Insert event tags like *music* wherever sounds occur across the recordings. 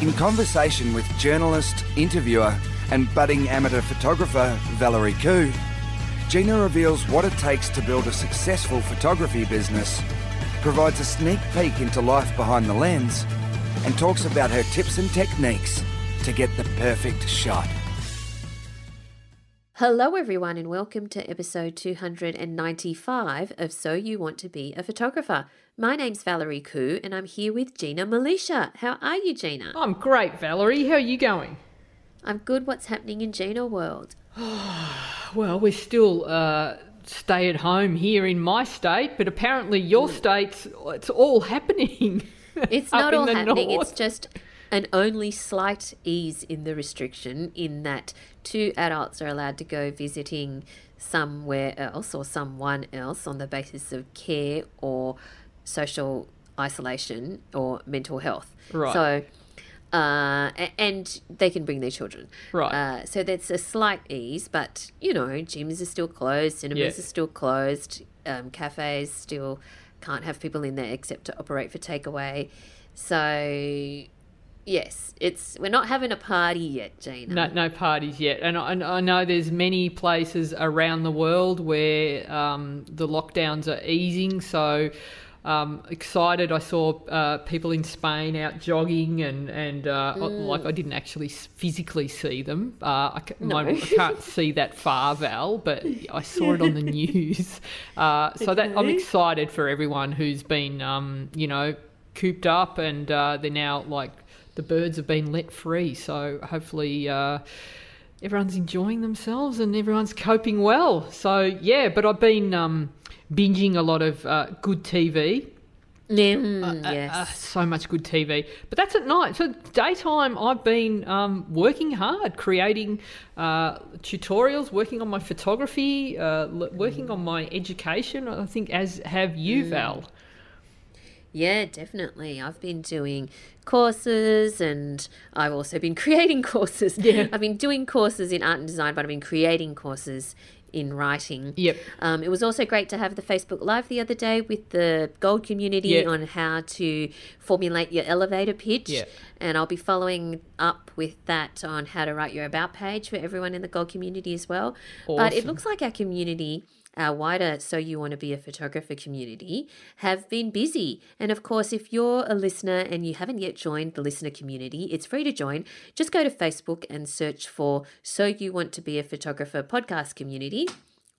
In conversation with journalist, interviewer, and budding amateur photographer Valerie Khoo, Gina reveals what it takes to build a successful photography business, provides a sneak peek into life behind the lens, and talks about her tips and techniques to get the perfect shot. Hello, everyone, and welcome to episode 295 of So You Want to Be a Photographer. My name's Valerie Khoo, and I'm here with Gina Milicia. How are you, Gina? I'm great, Valerie. How are you going? I'm good. What's happening in Gina world? *sighs* Well, we're still uh, stay at home here in my state, but apparently your state's it's all happening. *laughs* It's not all happening. north. It's just an only slight ease in the restriction, in that two adults are allowed to go visiting somewhere else or someone else on the basis of care or social isolation or mental health. Right. So, uh, and they can bring their children. Right. Uh, so that's a slight ease, but you know, gyms are still closed, cinemas Yeah. are still closed, um, cafes still can't have people in there except to operate for takeaway. So, yes, it's we're not having a party yet, Gina. No, no parties yet, and I, and I know there's many places around the world where um, the lockdowns are easing. So um, excited! I saw uh, people in Spain out jogging, and and uh, like I didn't actually physically see them. Uh, I, ca- my- I can't see that far, Val, but I saw it on the *laughs* news. Uh, so that I'm excited for everyone who's been, um, you know, cooped up, and uh, they're now like the birds have been let free. So hopefully. Uh, everyone's enjoying themselves and everyone's coping well. So yeah, but I've been um, binging a lot of uh, good TV. Mm, Uh, yes. uh, so much good TV. But that's at night. So daytime, I've been um, working hard, creating uh, tutorials, working on my photography, uh, l- working on my education. I think as have you, Mm. Val. Yeah, definitely. I've been doing courses and I've also been *laughs* creating courses. Yeah. I've been doing courses in art and design, but I've been creating courses in writing. Yep. Um, it was also great to have the Facebook Live the other day with the Gold community Yeah. on how to formulate your elevator pitch. Yeah. And I'll be following up with that on how to write your about page for everyone in the Gold community as well. But it looks like our community, our wider So You Want to Be a Photographer community, have been busy. And of course, if you're a listener and you haven't yet joined the listener community, it's free to join. Just go to Facebook and search for So You Want to Be a Photographer podcast community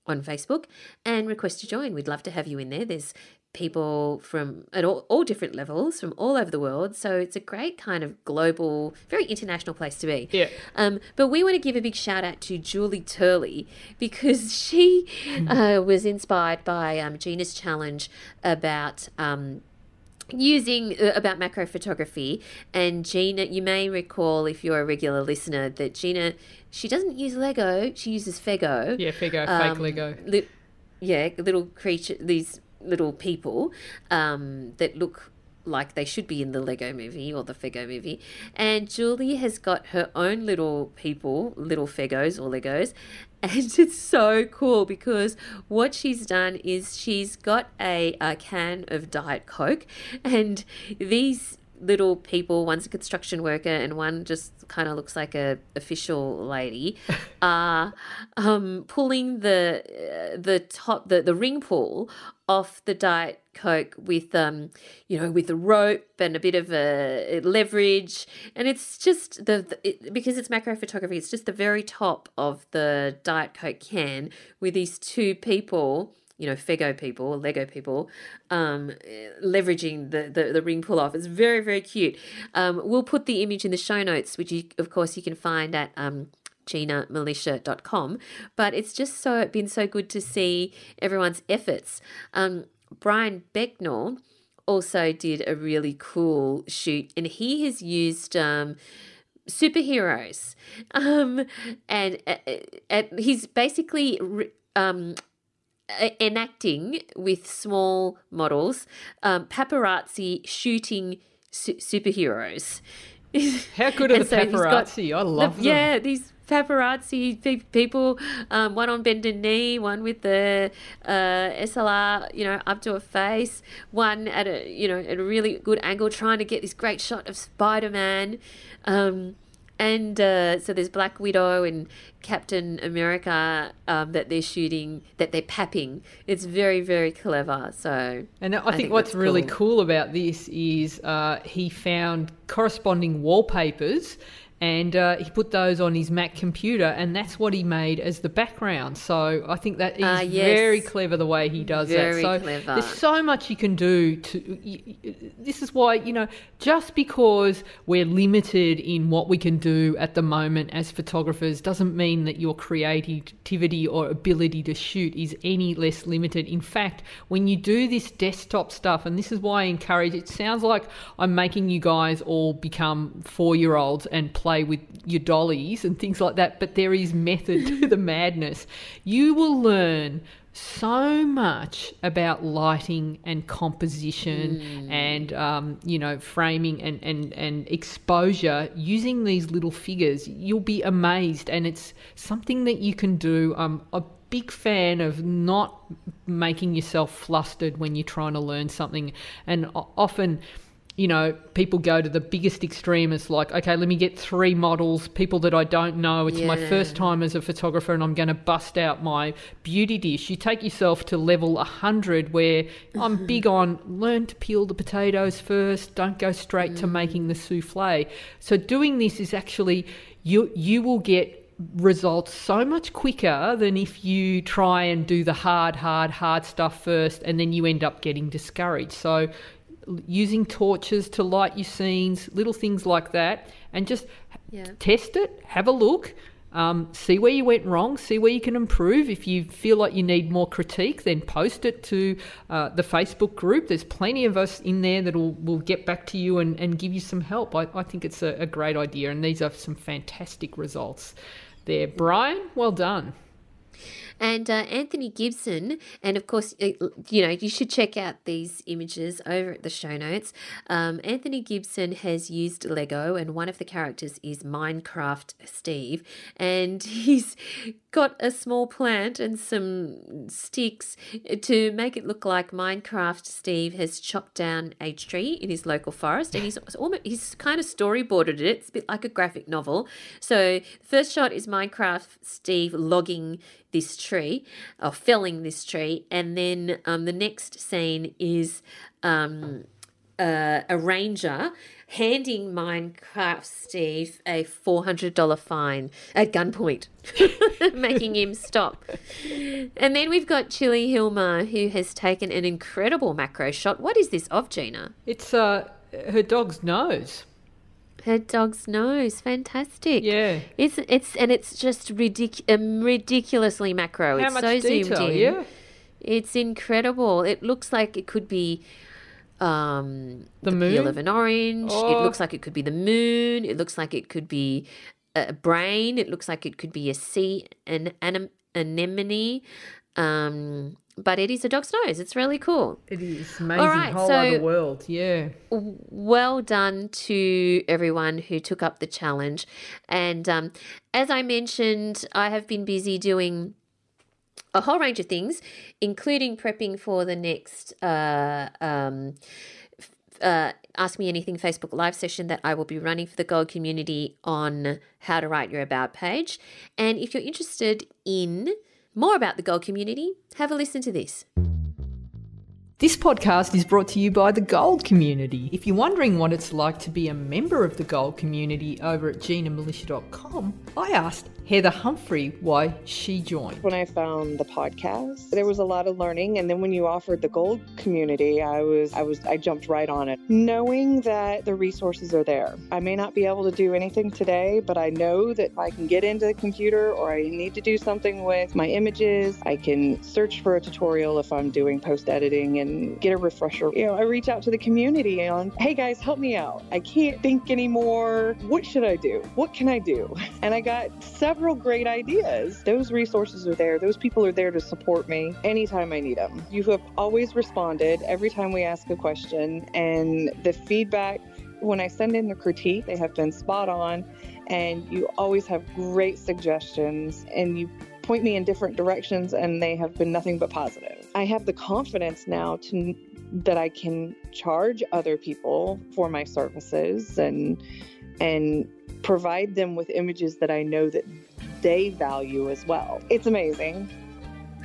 on Facebook and request to join. We'd love to have you in there. There's people from at all, all different levels from all over the world. So it's a great kind of global, very international place to be. Yeah. Um, but we want to give a big shout out to Julie Turley because *laughs* she uh, was inspired by um, Gina's challenge about. Um, using uh, about macro photography and Gina you may recall if you're a regular listener that Gina she doesn't use Lego she uses Fego Yeah, Fego, fake um, Lego. Li- yeah, little creature, these little people um, that look like they should be in the Lego movie or the Fego movie. And Julie has got her own little people, little Fegos or Legos. *laughs* And it's so cool because what she's done is she's got a, a can of Diet Coke, and these little people one's a construction worker and one just kind of looks like a official lady *laughs* are um, pulling the uh, the top the, the ring pull off the diet coke with um you know with a rope and a bit of a leverage and it's just the, the it, because it's macro photography it's just the very top of the diet coke can with these two people you know, Fego people, Lego people, um, leveraging the, the, the ring pull off. It's very, very cute. Um, we'll put the image in the show notes, which you, of course you can find at um, ginamilicia.com. But it's just so been so good to see everyone's efforts. Um, Brian Becknell also did a really cool shoot, and he has used um, superheroes. Um, and uh, uh, he's basically um, enacting with small models um, paparazzi shooting su- superheroes. *laughs* How good are the so paparazzi? I love the, them. Yeah, these paparazzi people, um, one on bended knee, one with the uh, SLR, you know, up to a face, one at a, you know, at a really good angle, trying to get this great shot of Spider Man. Um, and uh, so there's Black Widow and Captain America um, that they're shooting, that they're papping. It's very, very clever. So, and I, I think, think, what's really cool. cool. about this is uh, he found corresponding wallpapers and uh, he put those on his Mac computer, and that's what he made as the background. So I think that is uh, yes. very clever the way he does very that. So clever. there's so much you can do. To this is why you know just because we're limited in what we can do at the moment as photographers doesn't mean that your creativity or ability to shoot is any less limited. In fact, when you do this desktop stuff, and this is why I encourage. It sounds like I'm making you guys all become four year olds and play play with your dollies and things like that, but there is method to the madness. You will learn so much about lighting and composition mm. and um, you know framing and, and, and exposure using these little figures you'll be amazed and it's something that you can do i'm a big fan of not making yourself flustered when you're trying to learn something and often you know, people go to the biggest extreme. It's like, okay, let me get three models, people that I don't know. It's yeah. my first time as a photographer and I'm going to bust out my beauty dish. You take yourself to level 100 where I'm *laughs* big on learn to peel the potatoes first, don't go straight mm. to making the souffle. So doing this is actually, you, you will get results so much quicker than if you try and do the hard, hard, hard stuff first and then you end up getting discouraged. So using torches to light your scenes, little things like that, and just yeah. test it, have a look, um, see where you went wrong, see where you can improve. If you feel like you need more critique, then post it to uh, the Facebook group. There's plenty of us in there that will, will get back to you and, and give you some help. I, I think it's a, a great idea, and these are some fantastic results there. Brian, well done. And uh, Anthony Gibson, and of course, you know, you should check out these images over at the show notes. Um, Anthony Gibson has used Lego, and one of the characters is Minecraft Steve, and *laughs* he's got a small plant and some sticks to make it look like Minecraft Steve has chopped down a tree in his local forest, and he's *laughs* almost he's kind of storyboarded it. It's a bit like a graphic novel. So, the first shot is Minecraft Steve logging this tree or felling this tree, and then um, the next scene is um, uh, a ranger handing Minecraft Steve a $400 fine at gunpoint, *laughs* making him stop. And then we've got Chili Hilma, who has taken an incredible macro shot. What is this of, Gina? It's uh, her dog's nose. Her dog's nose, fantastic. Yeah, it's it's and it's just ridic- um, ridiculously macro. How it's much so detail, zoomed in. Yeah, it's incredible. It looks like it could be um, the, the moon? peel of an orange. Oh. It looks like it could be the moon. It looks like it could be a brain. It looks like it could be a sea an, an anemone. Um, but it is a dog's nose. It's really cool. It is amazing. All right, Whole so other world. Yeah. Well done to everyone who took up the challenge. And um, as I mentioned, I have been busy doing a whole range of things, including prepping for the next uh, um, uh, Ask Me Anything Facebook Live session that I will be running for the Gold community on how to write your About page. And if you're interested in more about the Gold community, have a listen to this. This podcast is brought to you by the Gold Community. If you're wondering what it's like to be a member of the Gold Community over at GinaMilicia.com, I asked Heather Humphrey why she joined. When I found the podcast, there was a lot of learning, and then when you offered the Gold Community, I was I was I jumped right on it, knowing that the resources are there. I may not be able to do anything today, but I know that I can get into the computer or I need to do something with my images, I can search for a tutorial if I'm doing post editing and and get a refresher. You know, I reach out to the community on, hey guys, help me out. I can't think anymore. What should I do? What can I do? *laughs* And I got several great ideas. Those resources are there. Those people are there to support me anytime I need them. You have always responded every time we ask a question, and the feedback when I send in the critique, they have been spot on, and you always have great suggestions, and you point me in different directions, and they have been nothing but positive. I have the confidence now to that I can charge other people for my services and and provide them with images that I know that they value as well. It's amazing.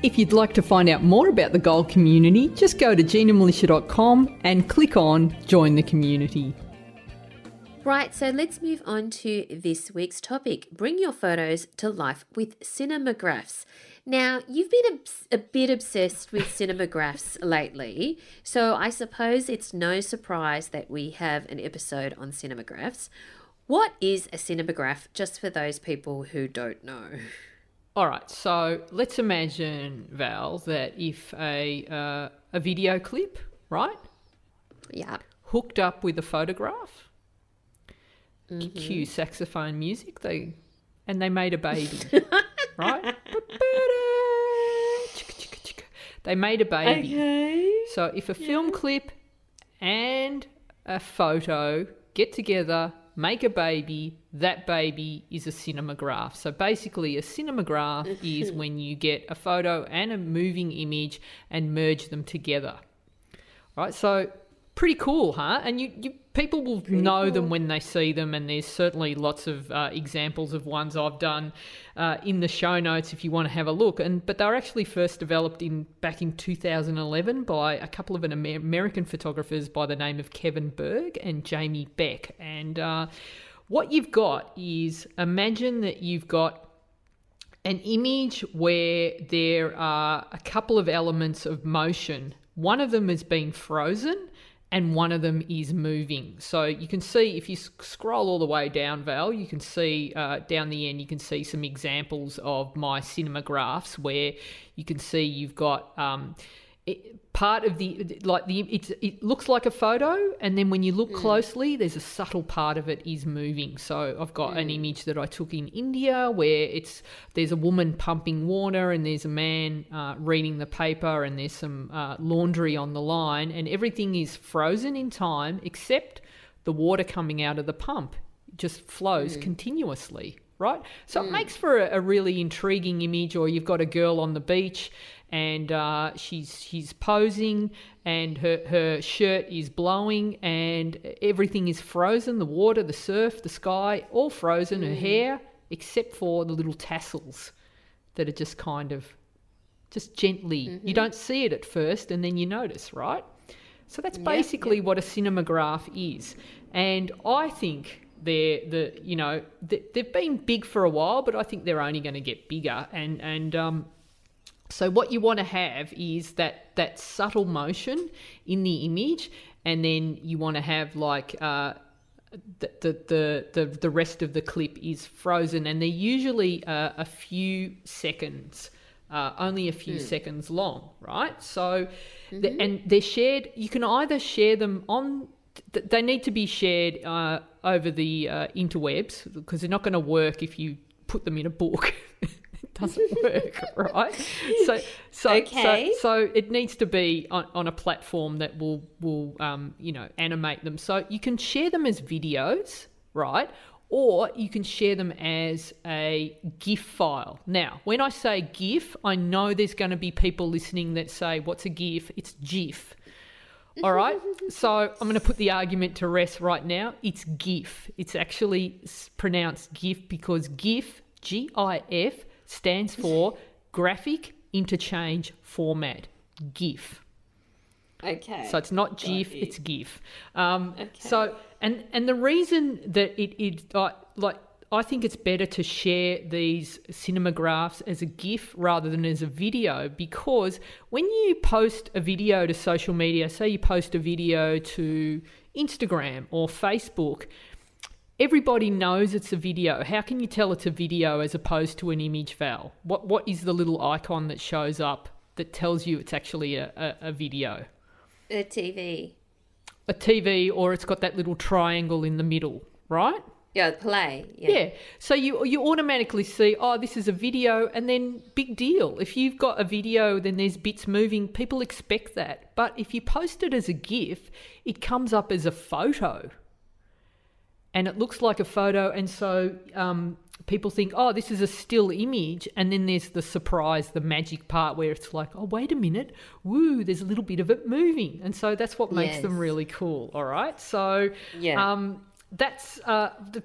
If you'd like to find out more about the Gold community, just go to ginamilicia.com and click on Join the Community. Right, so let's move on to this week's topic. Bring your photos to life with cinemagraphs. Now, you've been a, a bit obsessed with cinemagraphs *laughs* lately, so I suppose it's no surprise that we have an episode on cinemagraphs. What is a cinematograph, just for those people who don't know? *laughs* All right, so let's imagine, Val, that if a, uh, a video clip, right? Yeah. Hooked up with a photograph, mm-hmm. cue saxophone music, they and they made a baby, *laughs* right? they made a baby. Okay. So if a film clip and a photo get together, make a baby, that baby is a cinemagraph. So basically, a cinemagraph *laughs* is when you get a photo and a moving image and merge them together. Right? So pretty cool, huh? And you, you people will pretty know cool. them when they see them, and there's certainly lots of uh, examples of ones I've done uh, in the show notes if you want to have a look. And but they were actually first developed in back in 2011 by a couple of an Amer- American photographers by the name of Kevin Burg and Jamie Beck. And uh, what you've got is imagine that you've got an image where there are a couple of elements of motion. One of them has been frozen and one of them is moving. So you can see if you scroll all the way down, Val, you can see uh, down the end, you can see some examples of my cinemagraphs where you can see you've got um, it, part of the like the it looks like a photo and then when you look mm. closely there's a subtle part of it is moving so i've got mm. an image that i took in india where it's there's a woman pumping water and there's a man uh, reading the paper and there's some uh, laundry on the line and everything is frozen in time except the water coming out of the pump it just flows mm. continuously right? So mm. it makes for a, a, really intriguing image. Or you've got a girl on the beach and uh, she's she's posing and her, her shirt is blowing and everything is frozen the water the surf the sky all frozen mm. her hair except for the little tassels that are just kind of just gently mm-hmm. you don't see it at first and then you notice right so that's basically yep. what a cinemagraph is and i think they're the you know they've been big for a while but i think they're only going to get bigger and and um, so what you want to have is that that subtle motion in the image, and then you want to have like uh, the, the the the rest of the clip is frozen, and they're usually uh, a few seconds. Uh, only a few mm. seconds long, right? So, mm-hmm. and they're shared. You can either share them on. They need to be shared uh, over the uh, interwebs because they're not going to work if you put them in a book. *laughs* doesn't *laughs* work, right? So, so, okay. so, so it needs to be on, on a platform that will will um, you know animate them. So you can share them as videos, right? Or you can share them as a GIF file. Now, when I say GIF, I know there's going to be people listening that say, "What's a GIF?" It's GIF. All right. *laughs* so I'm going to put the argument to rest right now. It's GIF. It's actually pronounced GIF because GIF, G I F, stands for Graphic Interchange Format, GIF. Okay. So it's not GIF, it's GIF. Um, okay. So and and the reason that it it uh, like I think it's better to share these cinemagraphs as a GIF rather than as a video because when you post a video to social media, say you post a video to Instagram or Facebook, everybody knows it's a video. How can you tell it's a video as opposed to an image file? What what is the little icon that shows up that tells you it's actually a, a, a video? A TV. A TV, or it's got that little triangle in the middle, right? Yeah, play. Yeah. Yeah. So you you automatically see, oh, this is a video, and then big deal. If you've got a video, then there's bits moving. People expect that. But if you post it as a GIF, it comes up as a photo, and it looks like a photo, and so um, people think, oh, this is a still image, and then there's the surprise, the magic part where it's like, oh, wait a minute, woo, there's a little bit of it moving, and so that's what makes them really cool. All right, so Yeah. um, that's uh, the,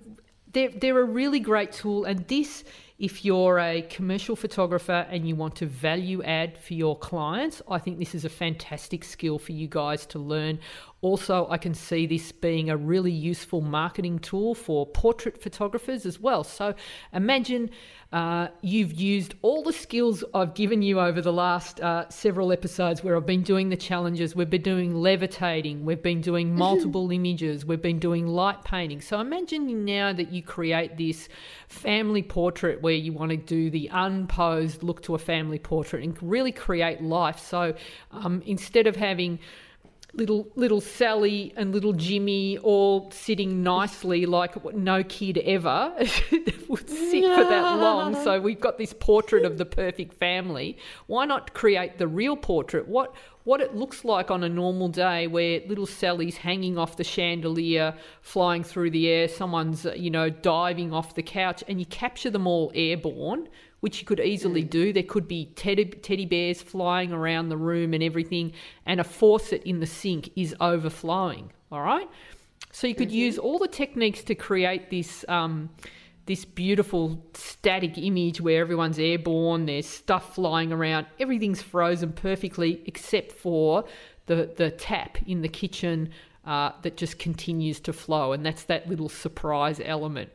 they're, they're a really great tool and this if you're a commercial photographer and you want to value add for your clients i think this is a fantastic skill for you guys to learn also i can see this being a really useful marketing tool for portrait photographers as well so imagine uh, you've used all the skills I've given you over the last uh, several episodes where I've been doing the challenges. We've been doing levitating, we've been doing multiple images, we've been doing light painting. So imagine now that you create this family portrait where you want to do the unposed look to a family portrait and really create life. So um, instead of having little little Sally and little Jimmy all sitting nicely like no kid ever *laughs* would sit for that long. So we've got this portrait of the perfect family. Why not create the real portrait? What what it looks like on a normal day where little Sally's hanging off the chandelier, flying through the air, someone's you know diving off the couch and you capture them all airborne which you could easily do. There could be teddy, teddy bears flying around the room and everything, and a faucet in the sink is overflowing. All right, so you could use all the techniques to create this. Um, this beautiful static image where everyone's airborne, there's stuff flying around, everything's frozen perfectly except for the, the tap in the kitchen uh, that just continues to flow, and that's that little surprise element.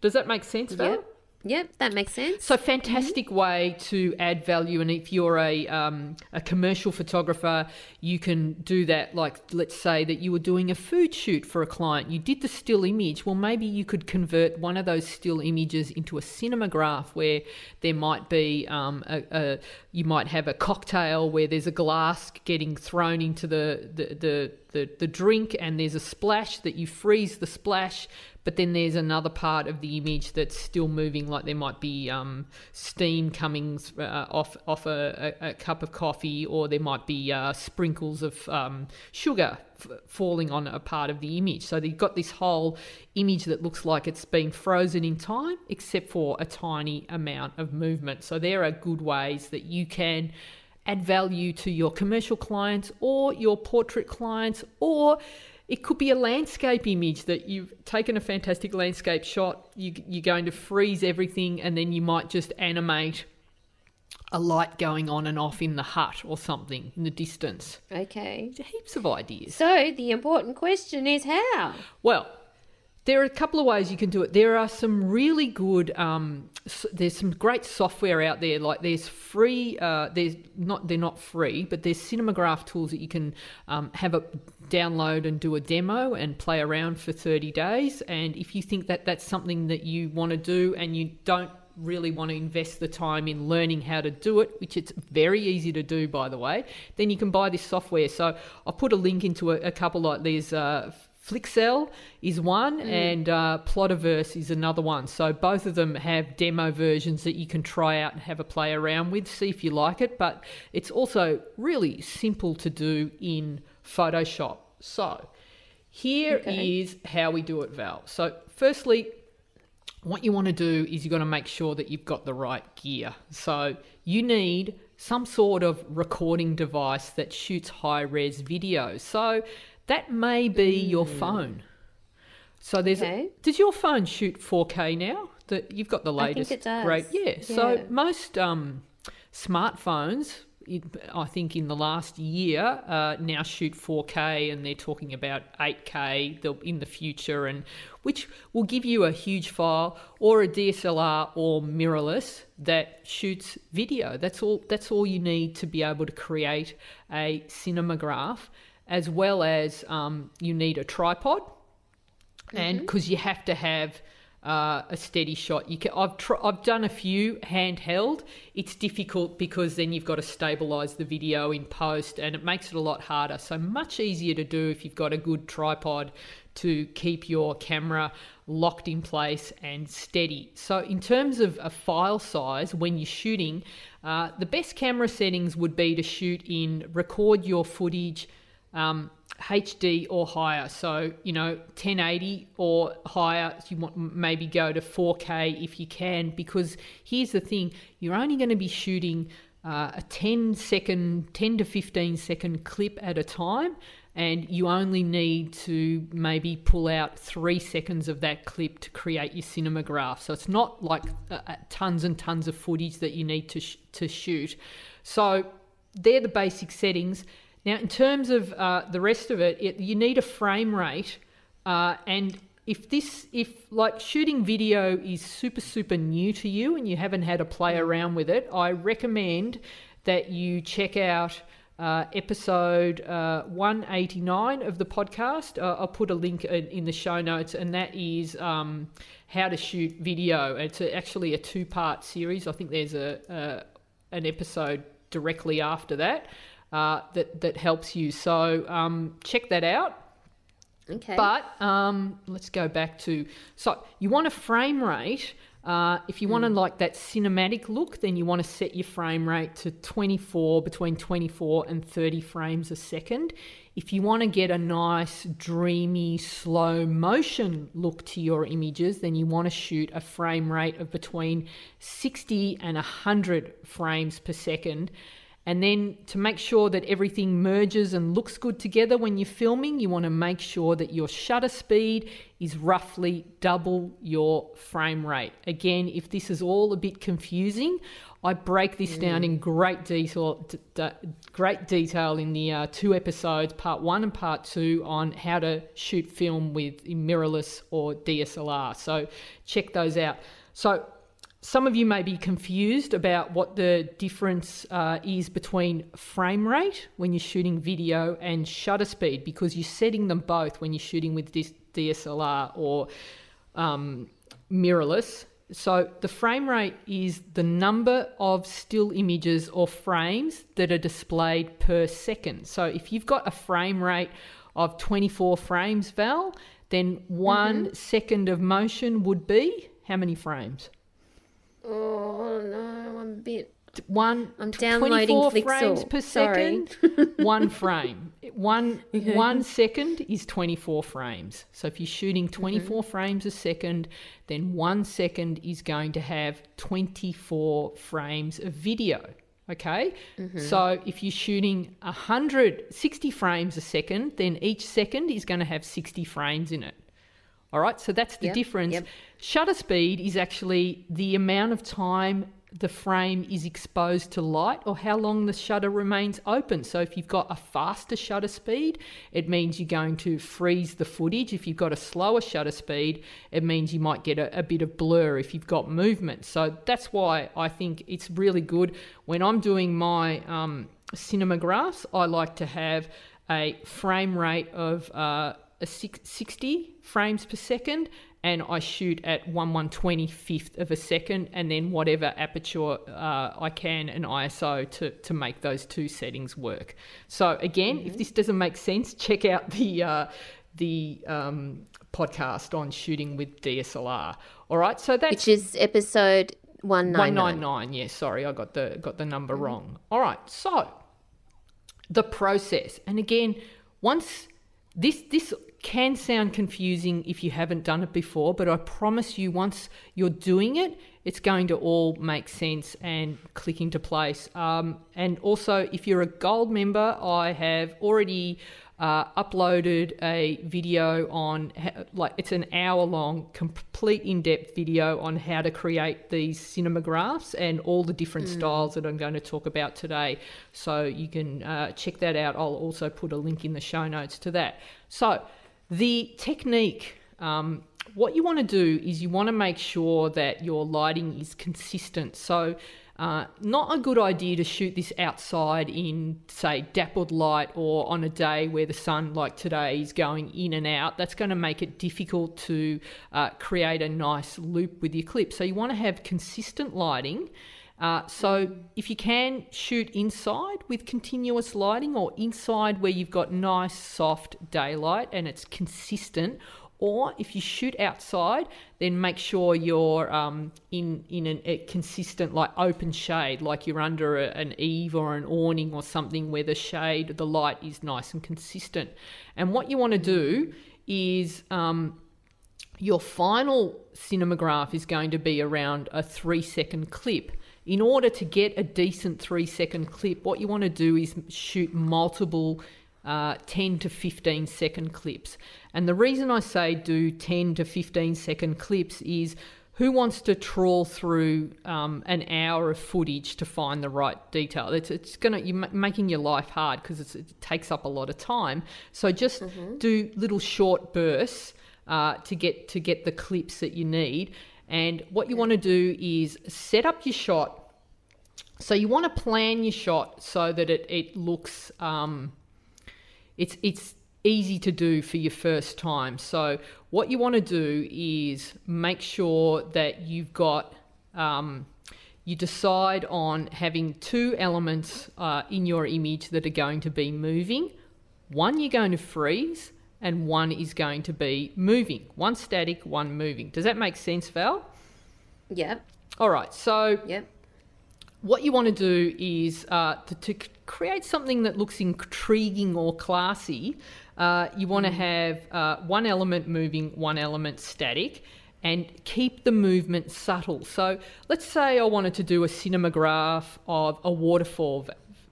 Does that make sense, Val? Yep. Yep, that makes sense. So fantastic way to add value, and if you're a um, a commercial photographer, you can do that. Like let's say that you were doing a food shoot for a client, you did the still image. Well, maybe you could convert one of those still images into a cinematograph where there might be um, a, a you might have a cocktail where there's a glass getting thrown into the, the the, the drink and there's a splash that you freeze the splash but then there's another part of the image that's still moving like there might be um, steam coming uh, off off a, a, a cup of coffee or there might be uh, sprinkles of um, sugar f- falling on a part of the image. So you've got this whole image that looks like it's been frozen in time except for a tiny amount of movement. So there are good ways that you can add value to your commercial clients or your portrait clients or it could be a landscape image that you've taken a fantastic landscape shot you, you're going to freeze everything and then you might just animate a light going on and off in the hut or something in the distance okay. heaps of ideas So the important question is how? well, there are a couple of ways you can do it. There are some really good. Um, there's some great software out there. Like there's free. Uh, there's not. They're not free, but there's Cinemagraph tools that you can um, have a download and do a demo and play around for 30 days. And if you think that that's something that you want to do and you don't really want to invest the time in learning how to do it, which it's very easy to do, by the way, then you can buy this software. So I'll put a link into a, a couple like these. Uh, Flixel is one, and uh, Plotaverse is another one. So both of them have demo versions that you can try out and have a play around with, see if you like it. But it's also really simple to do in Photoshop. So here is Okay. how we do it, Val. So firstly, what you want to do is you've got to make sure that you've got the right gear. So you need some sort of recording device that shoots high res video. So that may be your phone. So there's Okay. does your phone shoot 4K now? That you've got the latest. I think it does. great yeah. So most um, smartphones I think in the last year uh, now shoot 4K and they're talking about 8K in the future and which will give you a huge file or a DSLR or mirrorless that shoots video. That's all that's all you need to be able to create a cinematograph as well as um, you need a tripod and because you have to have uh, a steady shot. You can, I've tr- I've done a few handheld. It's difficult because then you've got to stabilize the video in post, and it makes it a lot harder. So much easier to do if you've got a good tripod to keep your camera locked in place and steady. So in terms of a file size when you're shooting, uh, the best camera settings would be to shoot in record your footage. Um, HD or higher. So, you know, 1080 or higher, you want maybe go to 4K if you can, because here's the thing you're only going to be shooting uh, a 10 second, 10 to 15 second clip at a time, and you only need to maybe pull out three seconds of that clip to create your cinematograph. So it's not like uh, uh, tons and tons of footage that you need to, sh- to shoot. So they're the basic settings now, in terms of uh, the rest of it, it, you need a frame rate, uh, and if this, if like shooting video is super super new to you and you haven't had a play around with it, I recommend that you check out. Uh, episode uh, 189 of the podcast. Uh, I'll put a link in, in, the show notes, and that is um, how to shoot video. It's a, actually a two part series. I think there's a, a, an episode directly after that uh, that that helps you. So um, check that out. Okay. But um, let's go back to so you want a frame rate. Uh, if you mm. want to like that cinematic look, then you want to set your frame rate to 24, between 24 and 30 frames a second. If you want to get a nice, dreamy, slow motion look to your images, then you want to shoot a frame rate of between 60 and 100 frames per second. And then to make sure that everything merges and looks good together when you're filming, you want to make sure that your shutter speed is roughly double your frame rate. Again, if this is all a bit confusing, I break this mm. down in great detail, d- d- great detail in the uh, two episodes, part one and part two, on how to shoot film with mirrorless or DSLR. So check those out. So some of you may be confused about what the difference uh, is between frame rate when you're shooting video and shutter speed because you're setting them both when you're shooting with DSLR or um, mirrorless. So the frame rate is the number of still images or frames that are displayed per second. So if you've got a frame rate of 24 frames, Val, then one mm-hmm. second of motion would be how many frames? Oh no, I'm a bit. One. I'm downloading 24 frames per second. *laughs* one frame. One one second is 24 frames. So if you're shooting 24 mm-hmm. frames a second, then one second is going to have 24 frames of video. Okay, mm-hmm. so if you're shooting 160 frames a second, then each second is going to have 60 frames in it. All right, so that's the yep, difference. Yep. Shutter speed is actually the amount of time the frame is exposed to light or how long the shutter remains open. So if you've got a faster shutter speed, it means you're going to freeze the footage. If you've got a slower shutter speed, it means you might get a, a bit of blur if you've got movement. So that's why I think it's really good when I'm doing my um, cinemagraphs. I like to have a frame rate of uh, a 60 frames per second and I shoot at 1 125th of a second and then whatever aperture uh, I can and ISO to, to make those two settings work. So again, mm-hmm. if this doesn't make sense, *laughs* check out the uh, the um, podcast on shooting with DSLR. All right, so that's which is episode 199. 199. Yeah, sorry, I got the got the number mm-hmm. wrong. All right, so the process, and again, once this this can sound confusing if you haven't done it before, but I promise you, once you're doing it, it's going to all make sense and click into place. Um, and also, if you're a gold member, I have already uh, uploaded a video on like it's an hour long, complete in depth video on how to create these cinemagraphs and all the different mm. styles that I'm going to talk about today. So you can uh, check that out. I'll also put a link in the show notes to that. So the technique, um, what you want to do is you want to make sure that your lighting is consistent. So Uh, not a good idea to shoot this outside in, say, dappled light or on a day where the sun, like today, is going in and out. That's going to make it difficult to uh, create a nice loop with your clip. So you want to have consistent lighting. Uh, so if you can shoot inside with continuous lighting or inside where you've got nice soft daylight and it's consistent or if you shoot outside, then make sure you're um, in in an, a consistent, like open shade, like you're under a, an eave or an awning or something where the shade, the light is nice and consistent. And what you want to do is um, your final cinematograph is going to be around a three second clip. In order to get a decent three second clip, what you want to do is shoot multiple uh, 10 to 15 second clips. And the reason I say do 10 to 15 second clips is who wants to trawl through um, an hour of footage to find the right detail? It's, it's gonna you're making your life hard because it takes up a lot of time. So just mm-hmm. do little short bursts uh, to get to get the clips that you need. And what you want to do is set up your shot. So you want to plan your shot so that it it looks um, it's it's easy to do for your first time. So what you want to do is make sure that you've got um, you decide on having two elements uh, in your image that are going to be moving. One you're going to freeze, and one is going to be moving. One static, one moving. Does that make sense, Val? Yeah. All right. So yep what you want to do is uh, to, to, create something that looks intriguing or classy. Uh, you want to mm. have uh, one element moving, one element static, and keep the movement subtle. So let's say I wanted to do a cinematograph of a waterfall,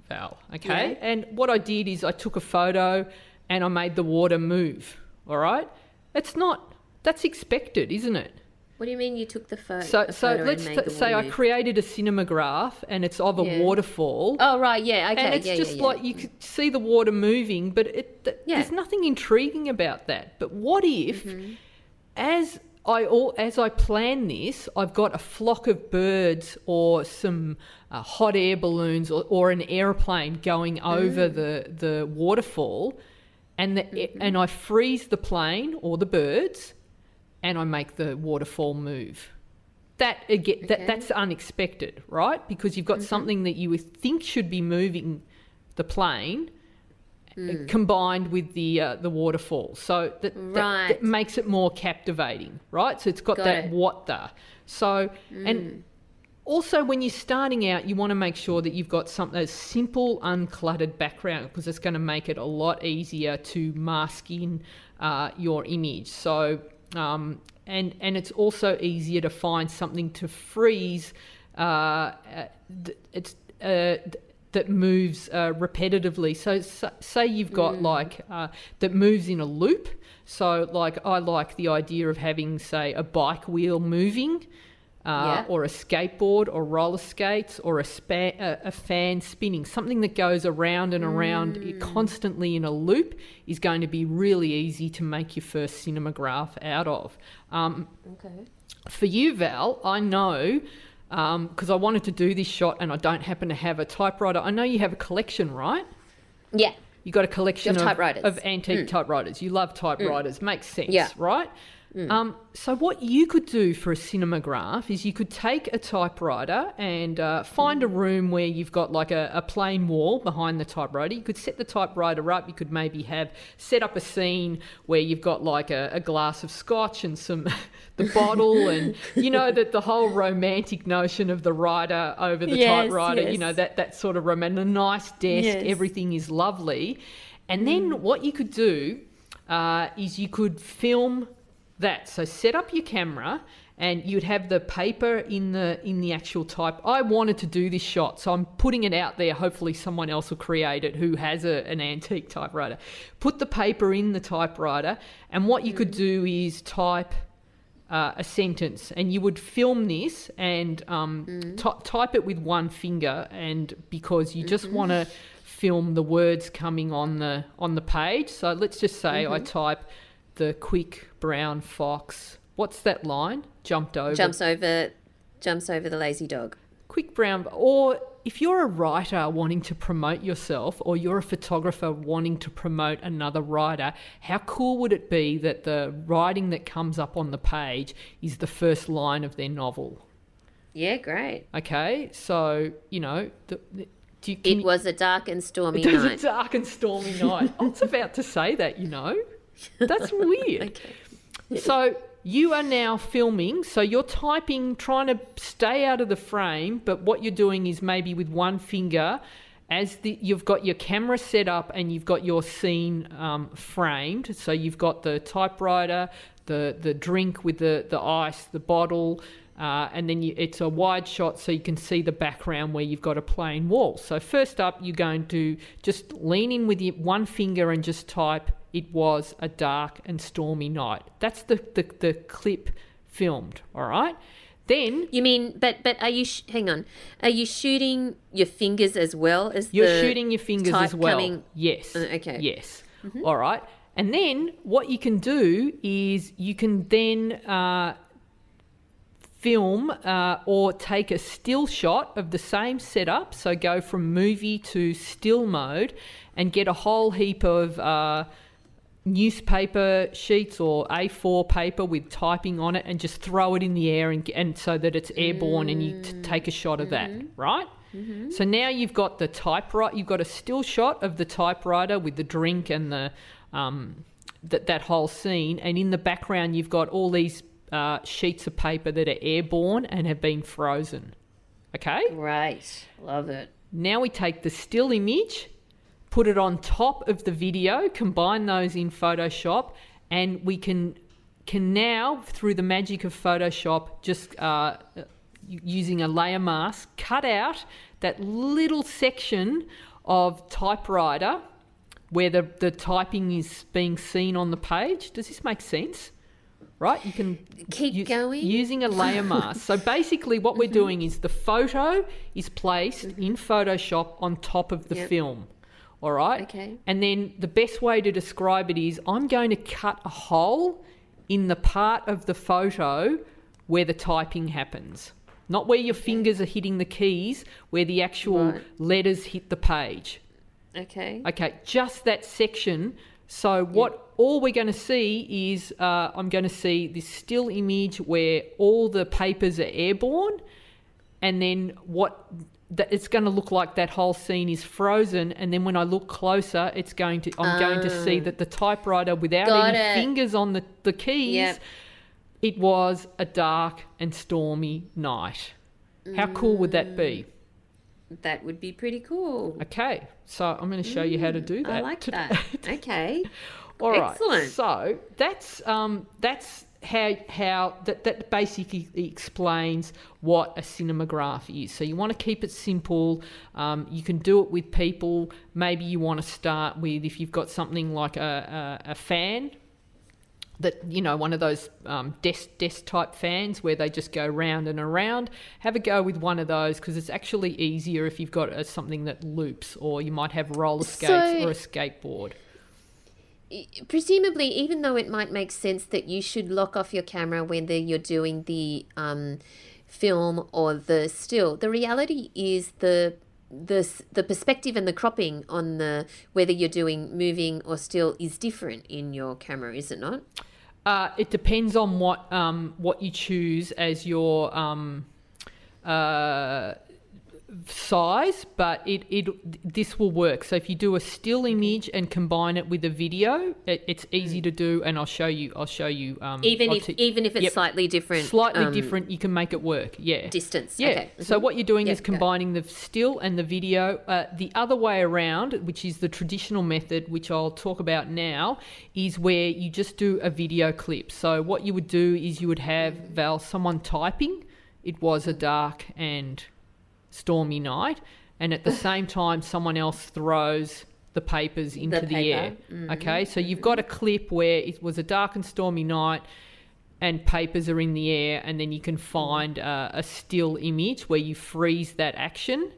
Val. Okay, yeah. and what I did is I took a photo and I made the water move. All right, it's not that's expected, isn't it? What do you mean you took the, pho- so, the so photo? let's t- say I created a cinematograph and it's of a yeah. waterfall. Oh right, yeah, okay, and it's yeah, just yeah, like you could see the water moving, but it, th- there's nothing intriguing about that. But what if, mm-hmm. as I all, as I plan this, I've got a flock of birds or some uh, hot air balloons or, or an airplane going over mm. the the waterfall, and the, mm-hmm. and I freeze the plane or the birds and I make the waterfall move. That again, okay. that, that's unexpected, right? Because you've got mm-hmm. something that you think should be moving the plane, mm. combined with the uh, the waterfall. So that, right. that, that, makes it more captivating, right? So it's got, got that it. what the. So mm. and also when you're starting out, you want to make sure that you've got something a simple, uncluttered background because it's going to make it a lot easier to mask in uh, your image. So um, and and it's also easier to find something to freeze. Uh, it's uh, that moves uh, repetitively. So, so, say you've got mm. like uh, that moves in a loop. So like I like the idea of having say a bike wheel moving uh, yeah. or a skateboard or roller skates or a, spa- a, a, fan spinning, something that goes around and around mm. constantly in a loop is going to be really easy to make your first cinematograph out of. Um, okay. For you, Val, I know because um, I wanted to do this shot and I don't happen to have a typewriter. I know you have a collection, right? Yeah. You got a collection of, typewriters. of antique mm. typewriters. You love typewriters. Mm. Makes sense, yeah. right? Mm. Um, so what you could do for a cinematograph is you could take a typewriter and uh, find mm. a room where you've got like a, a, plain wall behind the typewriter. You could set the typewriter up. You could maybe have set up a scene where you've got like a, a glass of scotch and some *laughs* the *laughs* bottle and you know that the whole romantic notion of the writer over the yes, typewriter. Yes. You know that that sort of romantic, a nice desk. Yes. Everything is lovely. And then mm. what you could do uh, is you could film that. So set up your camera and you'd have the paper in the in the actual type. I wanted to do this shot, so I'm putting it out there. Hopefully, someone else will create it who has a, an antique typewriter. Put the paper in the typewriter, and what you could do is type uh, a sentence, and you would film this and um, mm. t- type it with one finger, and because you just mm-hmm. want to film the words coming on the on the page. So let's just say mm-hmm. I type the quick brown fox. What's that line? Jumped over. Jumps over. Jumps over the lazy dog. quick brown, or if you're a writer wanting to promote yourself, or you're a photographer wanting to promote another writer, how cool would it be that the writing that comes up on the page is the first line of their novel? Yeah, great. Okay, so you know, the, the, do you, It was a dark and stormy night. it was a dark and stormy night. I was about to say that, you know. *laughs* That's weird. Okay. So you are now filming, so you're typing, trying to stay out of the frame, but what you're doing is maybe with one finger, as the, you've got your camera set up and you've got your scene um, framed. So you've got the typewriter, the the drink with the the ice, the bottle. Uh, and then you, it's a wide shot so you can see the background where you've got a plain wall. So first up, you're going to just lean in with your one finger and just type, "It was a dark and stormy night." That's the the, the clip filmed. All right. Then You mean, but but are you? Sh- hang on. Are you shooting your fingers as well as you're the shooting your fingers as well. coming- Yes. Uh, okay. Yes. All right. And then what you can do is you can then uh, film uh, or take a still shot of the same setup. So go from movie to still mode and get a whole heap of uh, newspaper sheets or A4 paper with typing on it and just throw it in the air and, and so that it's airborne and you t- take a shot of that, right? So now you've got the typewriter, you've got a still shot of the typewriter with the drink and the um, that that whole scene, and in the background you've got all these uh, sheets of paper that are airborne and have been frozen. Okay. Right. Love it. Now we take the still image, put it on top of the video, combine those in Photoshop, and we can can now through the magic of Photoshop just uh, using a layer mask cut out that little section of typewriter where the, the typing is being seen on the page. Does this make sense? Right? You can Keep going. using a layer *laughs* mask. so basically, what we're mm-hmm. doing is the photo is placed mm-hmm. in Photoshop on top of the Yep. film. All right. Okay. And then the best way to describe it is I'm going to cut a hole in the part of the photo where the typing happens. Not where your fingers are hitting the keys, where the actual Right. letters hit the page. Okay. Okay, just that section. So what all we're going to see is uh, I'm going to see this still image where all the papers are airborne, and then what that it's going to look like that whole scene is frozen. And then when I look closer, it's going to I'm going to see that the typewriter without Ah. Any it. fingers on the the keys. Yep. It was a dark and stormy night. How cool would that be? That would be pretty cool. Okay, so I'm going to show you how to do that. I like today. that. *laughs* Okay. All right. Excellent. So that's um, that's how how that, that basically explains what a cinemagraph is. So you want to keep it simple. Um, you can do it with people. Maybe you want to start with if you've got something like a, a, a fan that you know one of those um, desk desk type fans where they just go round and around. Have a go with one of those because it's actually easier if you've got uh something that loops, or you might have roller skates So- or a skateboard. Presumably, even though it might make sense that you should lock off your camera whether you're doing the um, film or the still, the reality is the the the perspective and the cropping on the whether you're doing moving or still is different in your camera, is it not? Uh, it depends on what um, what you choose as your um, uh, size, but it, it this will work. So if you do a still image and combine it with a video, it, it's easy to do, and I'll show you. I'll show you. Um, Even if te- even if it's Yep. slightly different, slightly um, different, you can make it work. Yeah, distance. yeah. Okay. So what you're doing Yeah, is go. combining the still and the video. Uh, the other way around, which is the traditional method, which I'll talk about now, is where you just do a video clip. So what you would do is you would have Val someone typing. It was a dark and stormy night, and at the *laughs* same time, someone else throws the papers into the, paper. air. Okay, so you've got a clip where it was a dark and stormy night and papers are in the air, and then you can find uh, a still image where you freeze that action,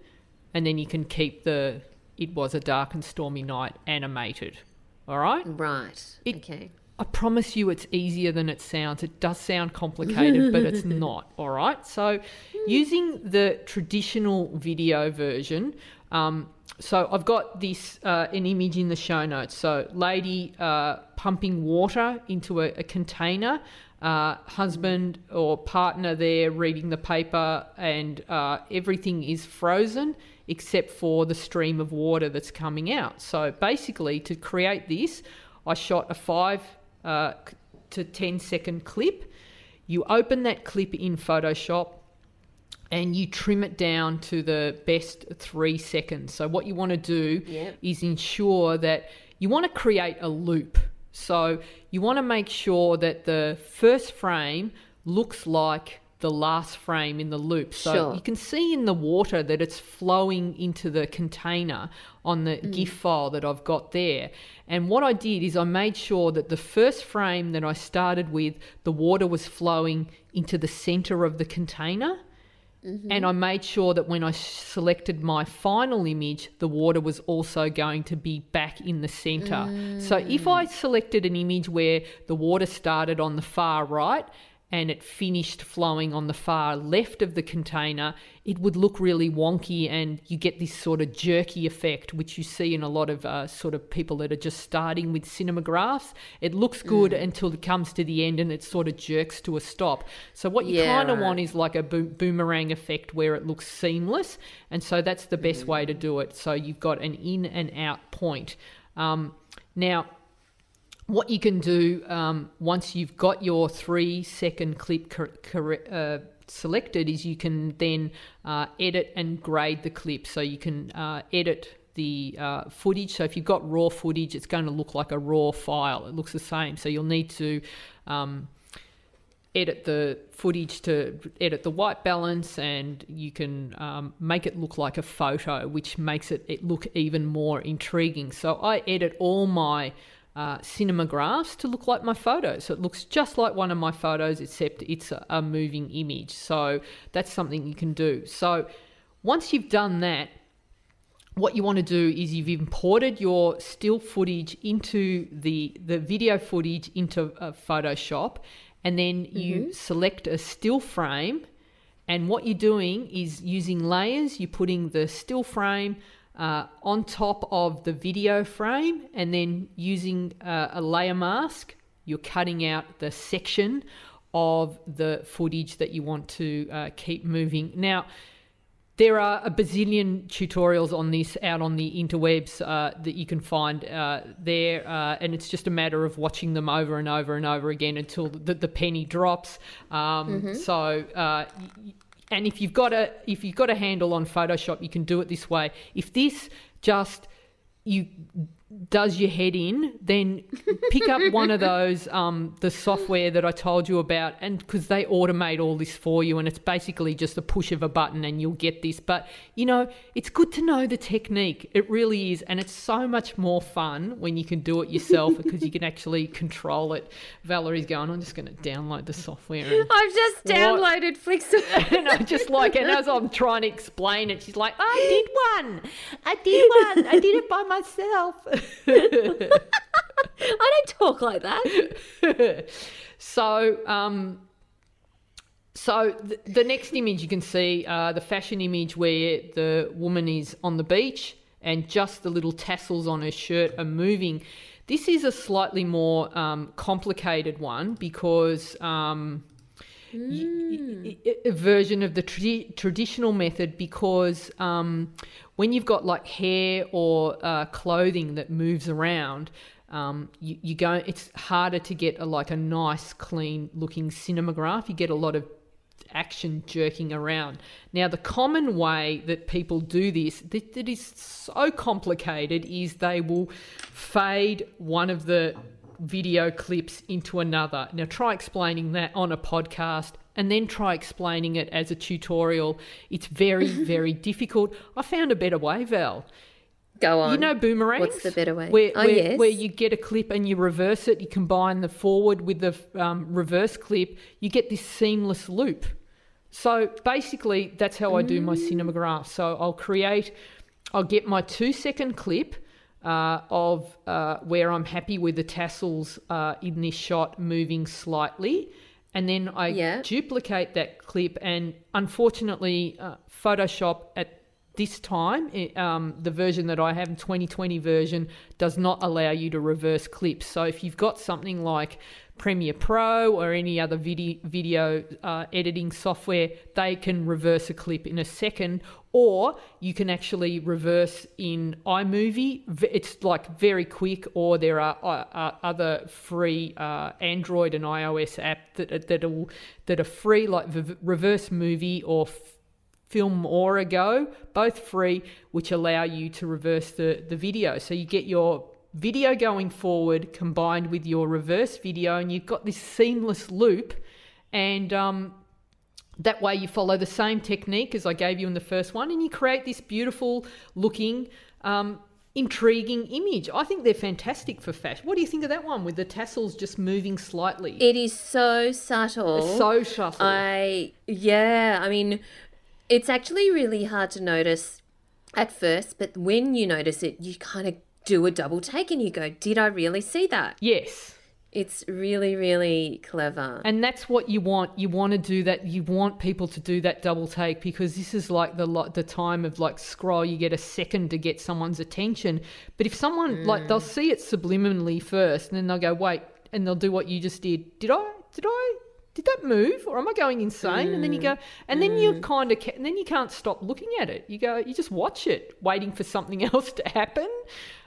and then you can keep the "it was a dark and stormy night" animated. All right. Right. It- okay. I promise you it's easier than it sounds. It does sound complicated, but it's *laughs* not. All right. So, using the traditional video version, um, so I've got this uh, an image in the show notes. So, lady uh, pumping water into a, a container. Uh, husband or partner there reading the paper, and uh, everything is frozen except for the stream of water that's coming out. So basically, to create this, I shot a five uh, to 10 second clip. You open that clip in Photoshop and you trim it down to the best three seconds. So, what you want to do Yep. is ensure that you want to create a loop. So, you want to make sure that the first frame looks like the last frame in the loop. So, Sure. you can see in the water that it's flowing into the container on the mm. GIF file that I've got there. And what I did is I made sure that the first frame that I started with, the water was flowing into the center of the container. Mm-hmm. And I made sure that when I selected my final image, the water was also going to be back in the center. So if I mm. selected an image where the water started on the far right and it finished flowing on the far left of the container, it would look really wonky and you get this sort of jerky effect, which you see in a lot of uh, sort of people that are just starting with cinemagraphs. It looks good until it comes to the end and it sort of jerks to a stop. So, what you Yeah, kind of right. want is like a boom- boomerang effect where it looks seamless. And so, that's the best way to do it. So, you've got an in and out point. Um, now, what you can do um, once you've got your three second clip cor- cor- uh, selected is you can then uh, edit and grade the clip. So you can uh, edit the uh, footage. So if you've got raw footage, it's going to look like a raw file. It looks the same. So you'll need to um, edit the footage to edit the white balance and you can um, make it look like a photo which makes it, it look even more intriguing so i edit all my uh, cinemagraphs to look like my photos so it looks just like one of my photos except it's a, a moving image so that's something you can do so once you've done that what you want to do is you've imported your still footage into the the video footage into uh, Photoshop, and then you select a still frame. And what you're doing is using layers. You're putting the still frame uh, on top of the video frame, and then using uh, a layer mask, you're cutting out the section of the footage that you want to uh, keep moving. Now. There are a bazillion tutorials on this out on the interwebs uh, that you can find uh, there, uh, and it's just a matter of watching them over and over and over again until the, the penny drops. Um, So, uh, y- y- and if you've got a if you've got a handle on Photoshop, you can do it this way. If this just you does your head in, then pick up one of *laughs* those um, the software that I told you about, and because they automate all this for you, and it's basically just a push of a button, and you'll get this. But you know, it's good to know the technique. It really is, and it's so much more fun when you can do it yourself *laughs* because you can actually control it. Valerie's going, I'm just going to download the software. And I've just What? downloaded Flixel. *laughs* and I just like, and as I'm trying to explain it, she's like, I did one. I did one. I did it by myself. *laughs* I don't talk like that. *laughs* so, um, so the, the next image you can see, uh, the fashion image where the woman is on the beach and just the little tassels on her shirt are moving. This is a slightly more um, complicated one because um, y- y- a version of the tradi- traditional method because um, when you've got like hair or uh, clothing that moves around, um, you, you go. It's harder to get a, like a nice, clean looking cinemagraph. You get a lot of action jerking around. Now, the common way that people do this, that, that is so complicated, is they will fade one of the video clips into another. Now, try explaining that on a podcast and then try explaining it as a tutorial. It's very, *laughs* very difficult. I found a better way, Val. Go on. You know boomerangs? What's the better way? Where, Oh, where, yes. where you get a clip and you reverse it, you combine the forward with the um, reverse clip, you get this seamless loop. So basically, that's how I do my Mm. cinemagraph. So I'll create, I'll get my two second clip, uh, of uh, where I'm happy with the tassels uh, in this shot moving slightly. And then I Yeah. duplicate that clip, and unfortunately, uh, Photoshop at this time, it, um, the version that I have, 2020 version, does not allow you to reverse clips. So if you've got something like Premiere Pro or any other video, video uh, editing software, they can reverse a clip in a second, or you can actually reverse in iMovie. It's like very quick, or there are uh, uh, other free uh, Android and iOS app that that are, that are free, like Reverse Movie or Film or both free, which allow you to reverse the, the video. So you get your video going forward combined with your reverse video, and you've got this seamless loop. And um, that way, you follow the same technique as I gave you in the first one, and you create this beautiful looking, um, intriguing image. I think they're fantastic for fashion. What do you think of that one with the tassels just moving slightly? It is so subtle. It's so subtle. I yeah, I mean, it's actually really hard to notice at first, but when you notice it, you kind of do a double take and you go, "Did I really see that?" yes. It's really, really clever. And that's what you want. You want to do that. You want people to do that double take because this is like the the time of like scroll. You get a second to get someone's attention. But if someone like they'll mm. see it subliminally first, and then they'll go wait, and they'll do what you just did. Did I? Did I? Did that move, or am I going insane? And then you go, mm. and then you mm. kind of, ca- and then you can't stop looking at it. You go, you just watch it, waiting for something *laughs* else to happen.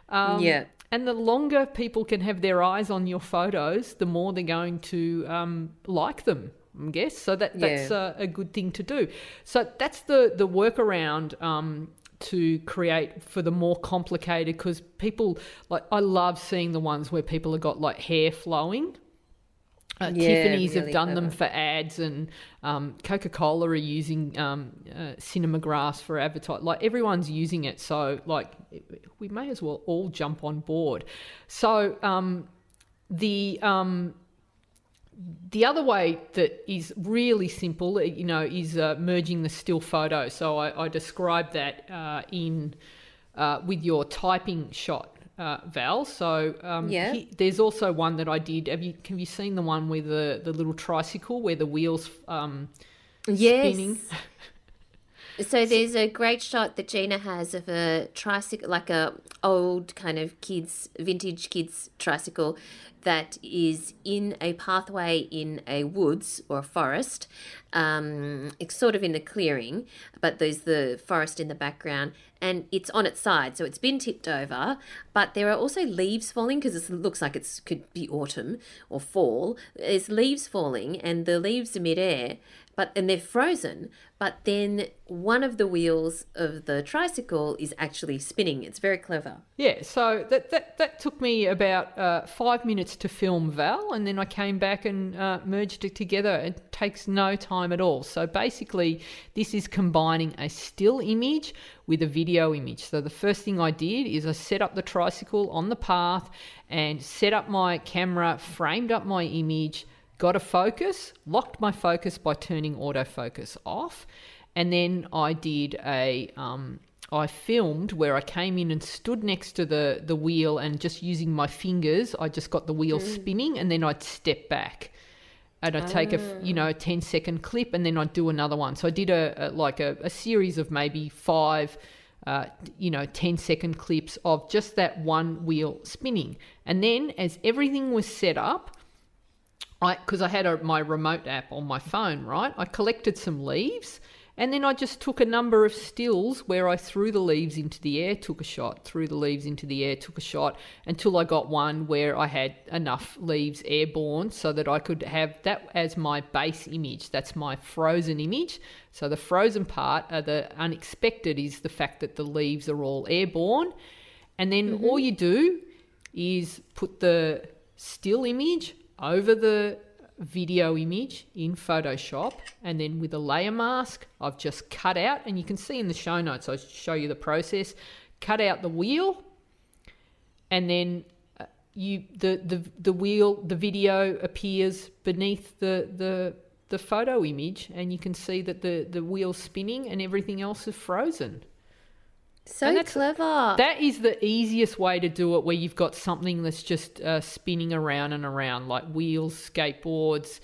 Um, Yeah. And the longer people can have their eyes on your photos, the more they're going to um, like them. I guess so. That that's Yeah. a, a good thing to do. So that's the the workaround um, to create for the more complicated because people like I love seeing the ones where people have got like hair flowing. Uh, Yeah, Tiffany's have really done them for ads, and um, Coca Cola are using um, uh, cinemagraphs for advertising. Like everyone's using it, so like we may as well all jump on board. So um, the um, the other way that is really simple, uh, you know, is uh, merging the still photo. So I, I described that uh, in uh, with your typing shot, uh, Val. So um, Yeah. he- there's also one that I did. Have you have you seen the one with the the little tricycle where the wheels um, yes. spinning? *laughs* So there's a great shot that Gina has of a tricycle, like a old kind of kids, vintage kids tricycle, that is in a pathway in a woods or a forest. Um, it's sort of in a clearing, but there's the forest in the background, and it's on its side, so it's been tipped over. But there are also leaves falling because it looks like it could be autumn or fall. There's leaves falling, and the leaves are midair but and they're frozen but then one of the wheels of the tricycle is actually spinning it's very clever Yeah, so that that, that took me about uh, five minutes to film Val, and then I came back and uh, merged it together. It takes no time at all. So basically, this is combining a still image with a video image. So the first thing I did is I set up the tricycle on the path and set up my camera, framed up my image, got a focus, locked my focus by turning autofocus off, and then I did a um, I filmed where I came in and stood next to the the wheel and just using my fingers, I just got the wheel spinning, and then I'd step back. And I'd take a you know a 10 second clip and then I'd do another one. So I did a, a like a, a series of maybe five uh, you know 10 second clips of just that one wheel spinning. And then as everything was set up, because I had a, my remote app on my phone, right? I collected some leaves, and then I just took a number of stills where I threw the leaves into the air, took a shot, threw the leaves into the air, took a shot, until I got one where I had enough leaves airborne so that I could have that as my base image. That's my frozen image. So the frozen part, uh, the unexpected, is the fact that the leaves are all airborne, and then all you do is put the still image over the video image in Photoshop and then with a layer mask I've just cut out and you can see in the show notes I show you the process cut out the wheel and then uh, you the, the the wheel the video appears beneath the the the photo image and you can see that the the wheel's spinning and everything else is frozen So clever. That is the easiest way to do it, where you've got something that's just uh, spinning around and around, like wheels, skateboards,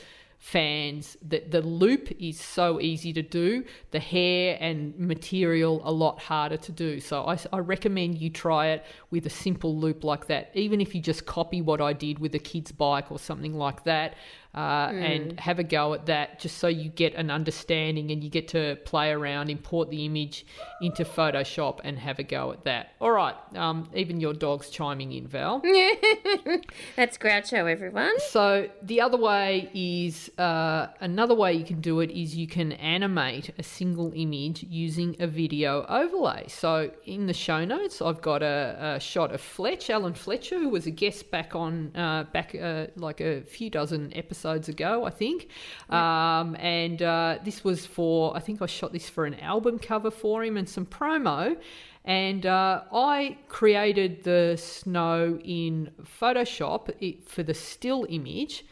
fans. that the loop is so easy to do. The hair and material a lot harder to do. So I, I recommend you try it with a simple loop like that. Even if you just copy what I did with a kid's bike or something like that, uh, and have a go at that, just so you get an understanding and you get to play around, import the image into Photoshop, and have a go at that. All right. Um, even your dog's chiming in, Val. *laughs* That's Groucho, everyone. So the other way is uh, another way you can do it is you can animate a single image using a video overlay. So in the show notes, I've got a, a shot of Fletch, Alan Fletcher, who was a guest back on uh, back uh, like a few dozen episodes ago, I think. Um, and uh, this was for I think I shot this for an album cover for him and some promo. And uh, I created the snow in Photoshop for the still image.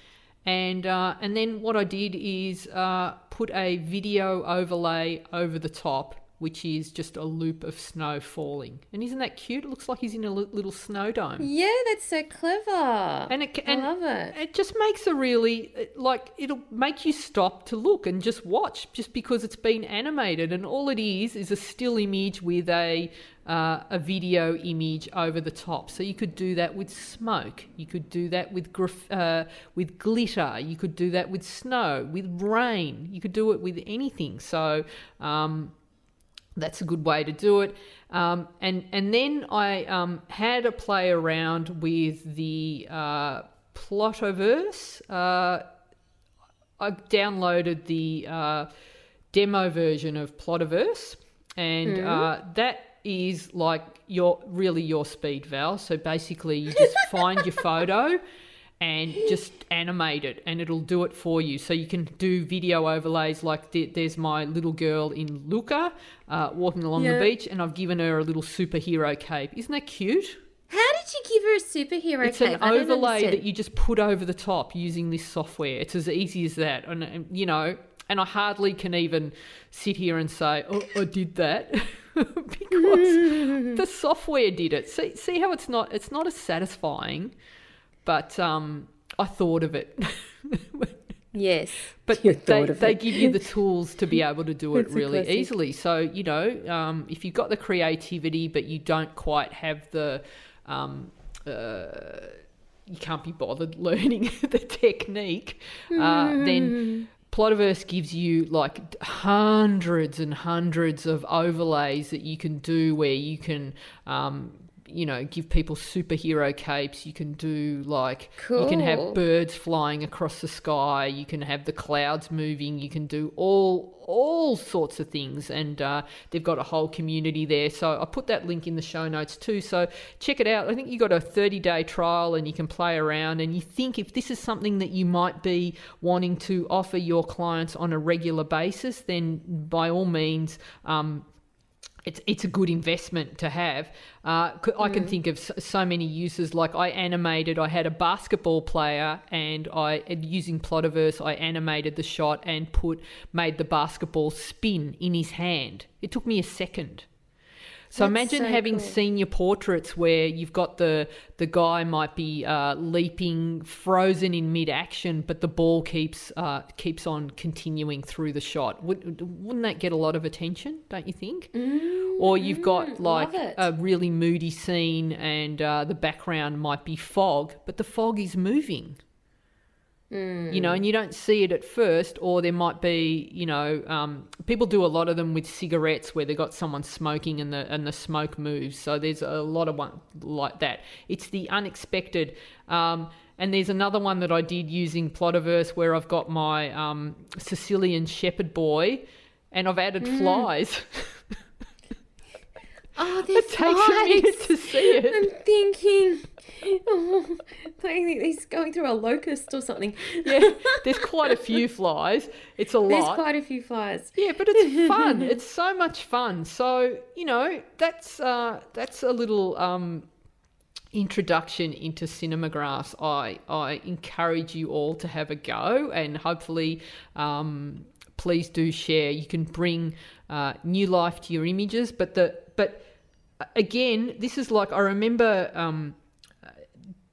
And, uh, and then what I did is uh, put a video overlay over the top, which is just a loop of snow falling. And isn't that cute? It looks like he's in a little snow dome. Yeah, that's so clever. And it, ca- I love it. it just makes a really like it'll make you stop to look and just watch just because it's been animated and all it is is a still image with a uh, a video image over the top. So you could do that with smoke. You could do that with uh, with glitter. You could do that with snow, with rain. You could do it with anything. So. Um, that's a good way to do it. Um, and and then I um, had a play around with the uh, Plotaverse. Uh, I downloaded the uh, demo version of Plotaverse, and uh, that is like your really your speed, Val. So basically, you just find your *laughs* photo and just animate it and it'll do it for you. So you can do video overlays like th- there's my little girl in luca uh, walking along the beach and i've given her a little superhero cape. Isn't that cute? How did you give her a superhero cape? it's cape? an overlay that you just put over the top using this software. It's as easy as that. And, and you know and i hardly can even sit here and say oh i did that. *laughs* Because *laughs* the software did it. See, see how it's not it's not as satisfying but um, I thought of it. Yes. *laughs* but You they, of they it. give you the *laughs* tools to be able to do it really easily. So, you know, um, if you've got the creativity, but you don't quite have the. Um, uh, you can't be bothered *laughs* learning the technique, uh, then Plotaverse gives you like hundreds and hundreds of overlays that you can do where you can, um, you know, give people superhero capes. You can do like, you can have birds flying across the sky. You can have the clouds moving. You can do all all sorts of things, and uh, they've got a whole community there. So I put that link in the show notes too. So check it out. I think you got a thirty day trial, and you can play around. And you think if this is something that you might be wanting to offer your clients on a regular basis, then by all means. Um, it's it's a good investment to have. Uh, I can think of so, so many uses. Like I animated, I had a basketball player, and I using Plotaverse, I animated the shot and put made the basketball spin in his hand. It took me a second. So That's imagine so having cool. senior portraits where you've got the the guy might be uh, leaping, frozen in mid action, but the ball keeps uh, keeps on continuing through the shot. Would, wouldn't that get a lot of attention? Don't you think? or you've got like Mm, it. a really moody scene, and uh, the background might be fog, but the fog is moving you know, and you don't see it at first, or there might be, you know, um, people do a lot of them with cigarettes where they've got someone smoking and the and the smoke moves. So there's a lot of one like that. It's the unexpected. Um, and there's another one that I did using Plotaverse where I've got my um, Sicilian Shepherd boy, and I've added flies. *laughs* Oh, there's it takes a minute to see it. I'm thinking, oh, he's going through a locust or something. Yeah, *laughs* there's quite a few flies. It's a lot. There's quite a few flies. Yeah, but it's *laughs* fun. it's so much fun. So you know, that's uh, that's a little um, introduction into cinemagraphs. I I encourage you all to have a go, and hopefully, um, please do share. You can bring uh, new life to your images, but the but uh, again, this is like I remember um,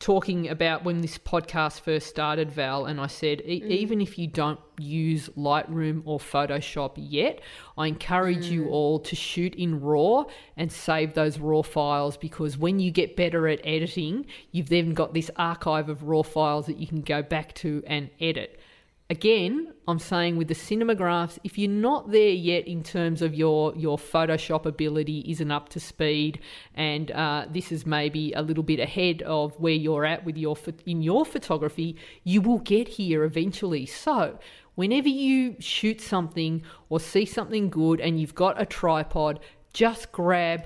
talking about when this podcast first started, Val, and I said, e- mm. even if you don't use Lightroom or Photoshop yet, I encourage you mm. all to shoot in RAW and save those RAW files because when you get better at editing, you've then got this archive of RAW files that you can go back to and edit. Again, I'm saying with the cinemagraphs, if you're not there yet in terms of your your Photoshop ability isn't up to speed, and uh, this is maybe a little bit ahead of where you're at with your in your photography, you will get here eventually. So. Whenever you shoot something or see something good and you've got a tripod, just grab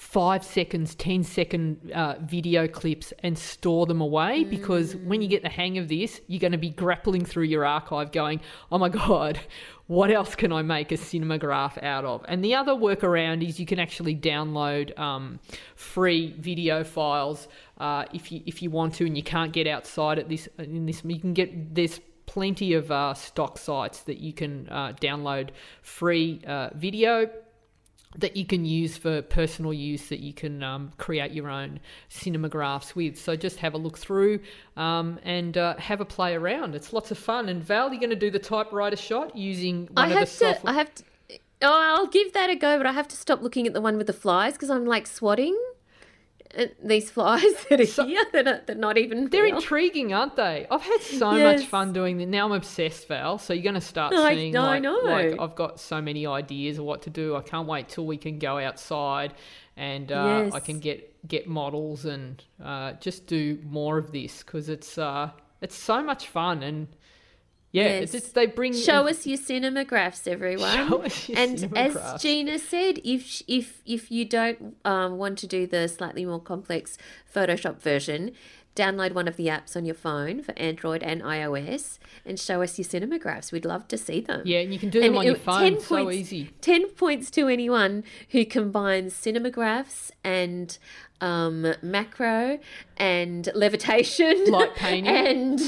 five seconds, 10 second uh, video clips and store them away because when you get the hang of this, you're going to be grappling through your archive going, oh my God, *laughs* what else can I make a cinemagraph out of? And the other workaround is you can actually download um, free video files uh, if you if you want to, and you can't get outside at this in this. You can get there's plenty of uh, stock sites that you can uh, download free uh, video that you can use for personal use that you can um, create your own cinemagraphs with. So just have a look through um, and uh, have a play around. It's lots of fun. And Val, you're going to do the typewriter shot using one I of the have to. software. I have to. Oh, I'll give that a go, but I have to stop looking at the one with the flies because I'm like swatting at these flies *laughs* that are here that are they're not even. They're real. intriguing, aren't they? I've had so *laughs* much fun doing them. Now I'm obsessed, Val. So you're going to start I- seeing. I like, know. like I've got so many ideas of what to do. I can't wait till we can go outside and uh, I can get get models and uh, just do more of this because it's uh, it's so much fun and yeah, Yes. it's they bring Show us your cinemagraphs, everyone. *laughs* Show us your and as. Gina said, if if if you don't um, want to do the slightly more complex Photoshop version, download one of the apps on your phone for Android and iOS and show us your cinemagraphs. We'd love to see them. Yeah, and you can do them on your it- phone. 10 So easy. 10 points to anyone who combines cinemagraphs and um, macro and levitation, Light *laughs* painting. and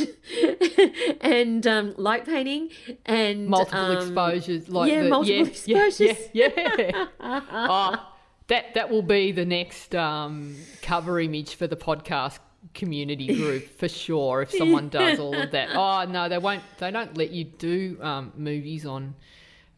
*laughs* and um, light painting and multiple um, exposures like yeah, the, multiple yeah, exposures. yeah yeah, yeah. *laughs* oh, that that will be the next um, cover image for the podcast community group for sure if *laughs* someone does all of that oh no they won't they don't let you do um, movies on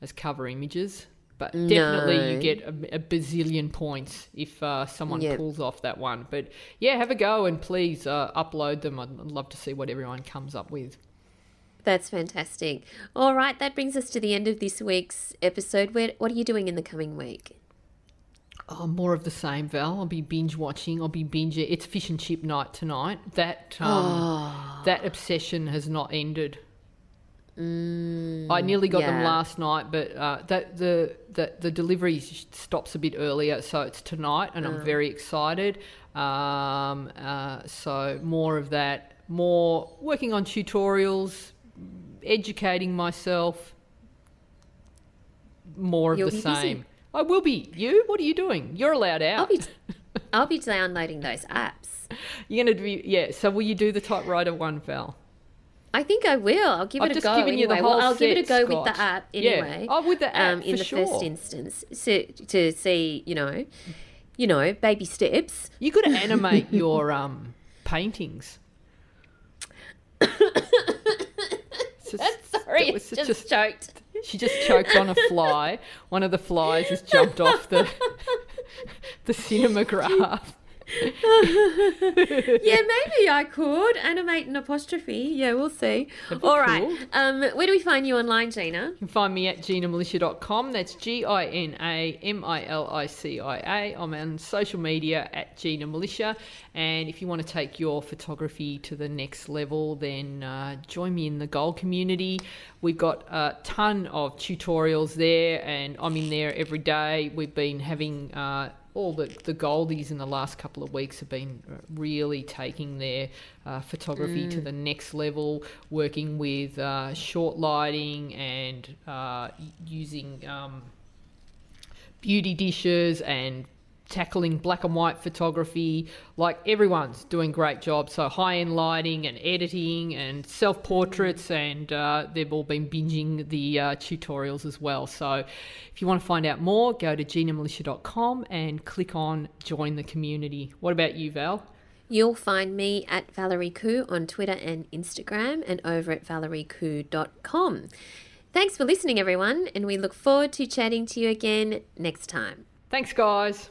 as cover images but definitely you get a, a bazillion points if uh, someone Yep. pulls off that one but yeah have a go and please uh, upload them I'd, I'd love to see what everyone comes up with That's fantastic. All right, that brings us to the end of this week's episode. Where, what are you doing in the coming week? Oh, more of the same, Val. I'll be binge watching. I'll be binge. It's fish and chip night tonight. That um, that obsession has not ended. I nearly got them last night, but uh, that the, the the delivery stops a bit earlier, so it's tonight, and I'm very excited. Um, uh, so more of that. More working on tutorials, educating myself. More of You'll the same. busy. I will be. You? What are you doing? You're allowed out. I'll be, *laughs* I'll be downloading those apps. You're gonna be yeah. So will you do the typewriter one, Val? I think I will. I'll give I've it a just go. given you the anyway. well, I'll give it a set, go with the app Yeah. anyway. Oh, with the app, um, in for the sure. first instance, so, to see you know, you know, baby steps. You could *laughs* animate your um paintings. *coughs* It's just- Sorry, was just, just- choked. She just choked on a fly. One of the flies has jumped off the *laughs* the cinemagraph. *laughs* yeah, *laughs* maybe I could animate an apostrophe. Yeah, we'll see. All right. Um, where do we find you online, Gina? You can find me at ginamilicia.com. That's G I N A M I L I C I A. I'm on social media at Gina Milicia. And if you want to take your photography to the next level, then uh, join me in the gold community. We've got a ton of tutorials there, and I'm in there every day. We've been having. Uh, all the, the goldies in the last couple of weeks have been really taking their uh, photography to the next level, working with uh, short lighting and uh, using um, beauty dishes and tackling black and white photography. Like everyone's doing great jobs. So high end lighting and editing and self portraits, and uh, they've all been binging the uh, tutorials as well. So if you want to find out more, go to ginamilicia.com and click on join the community. What about you, Val? You'll find me at Valerie Khoo on Twitter and Instagram and over at valeriekhoo.com. Thanks for listening, everyone, and we look forward to chatting to you again next time. Thanks, guys.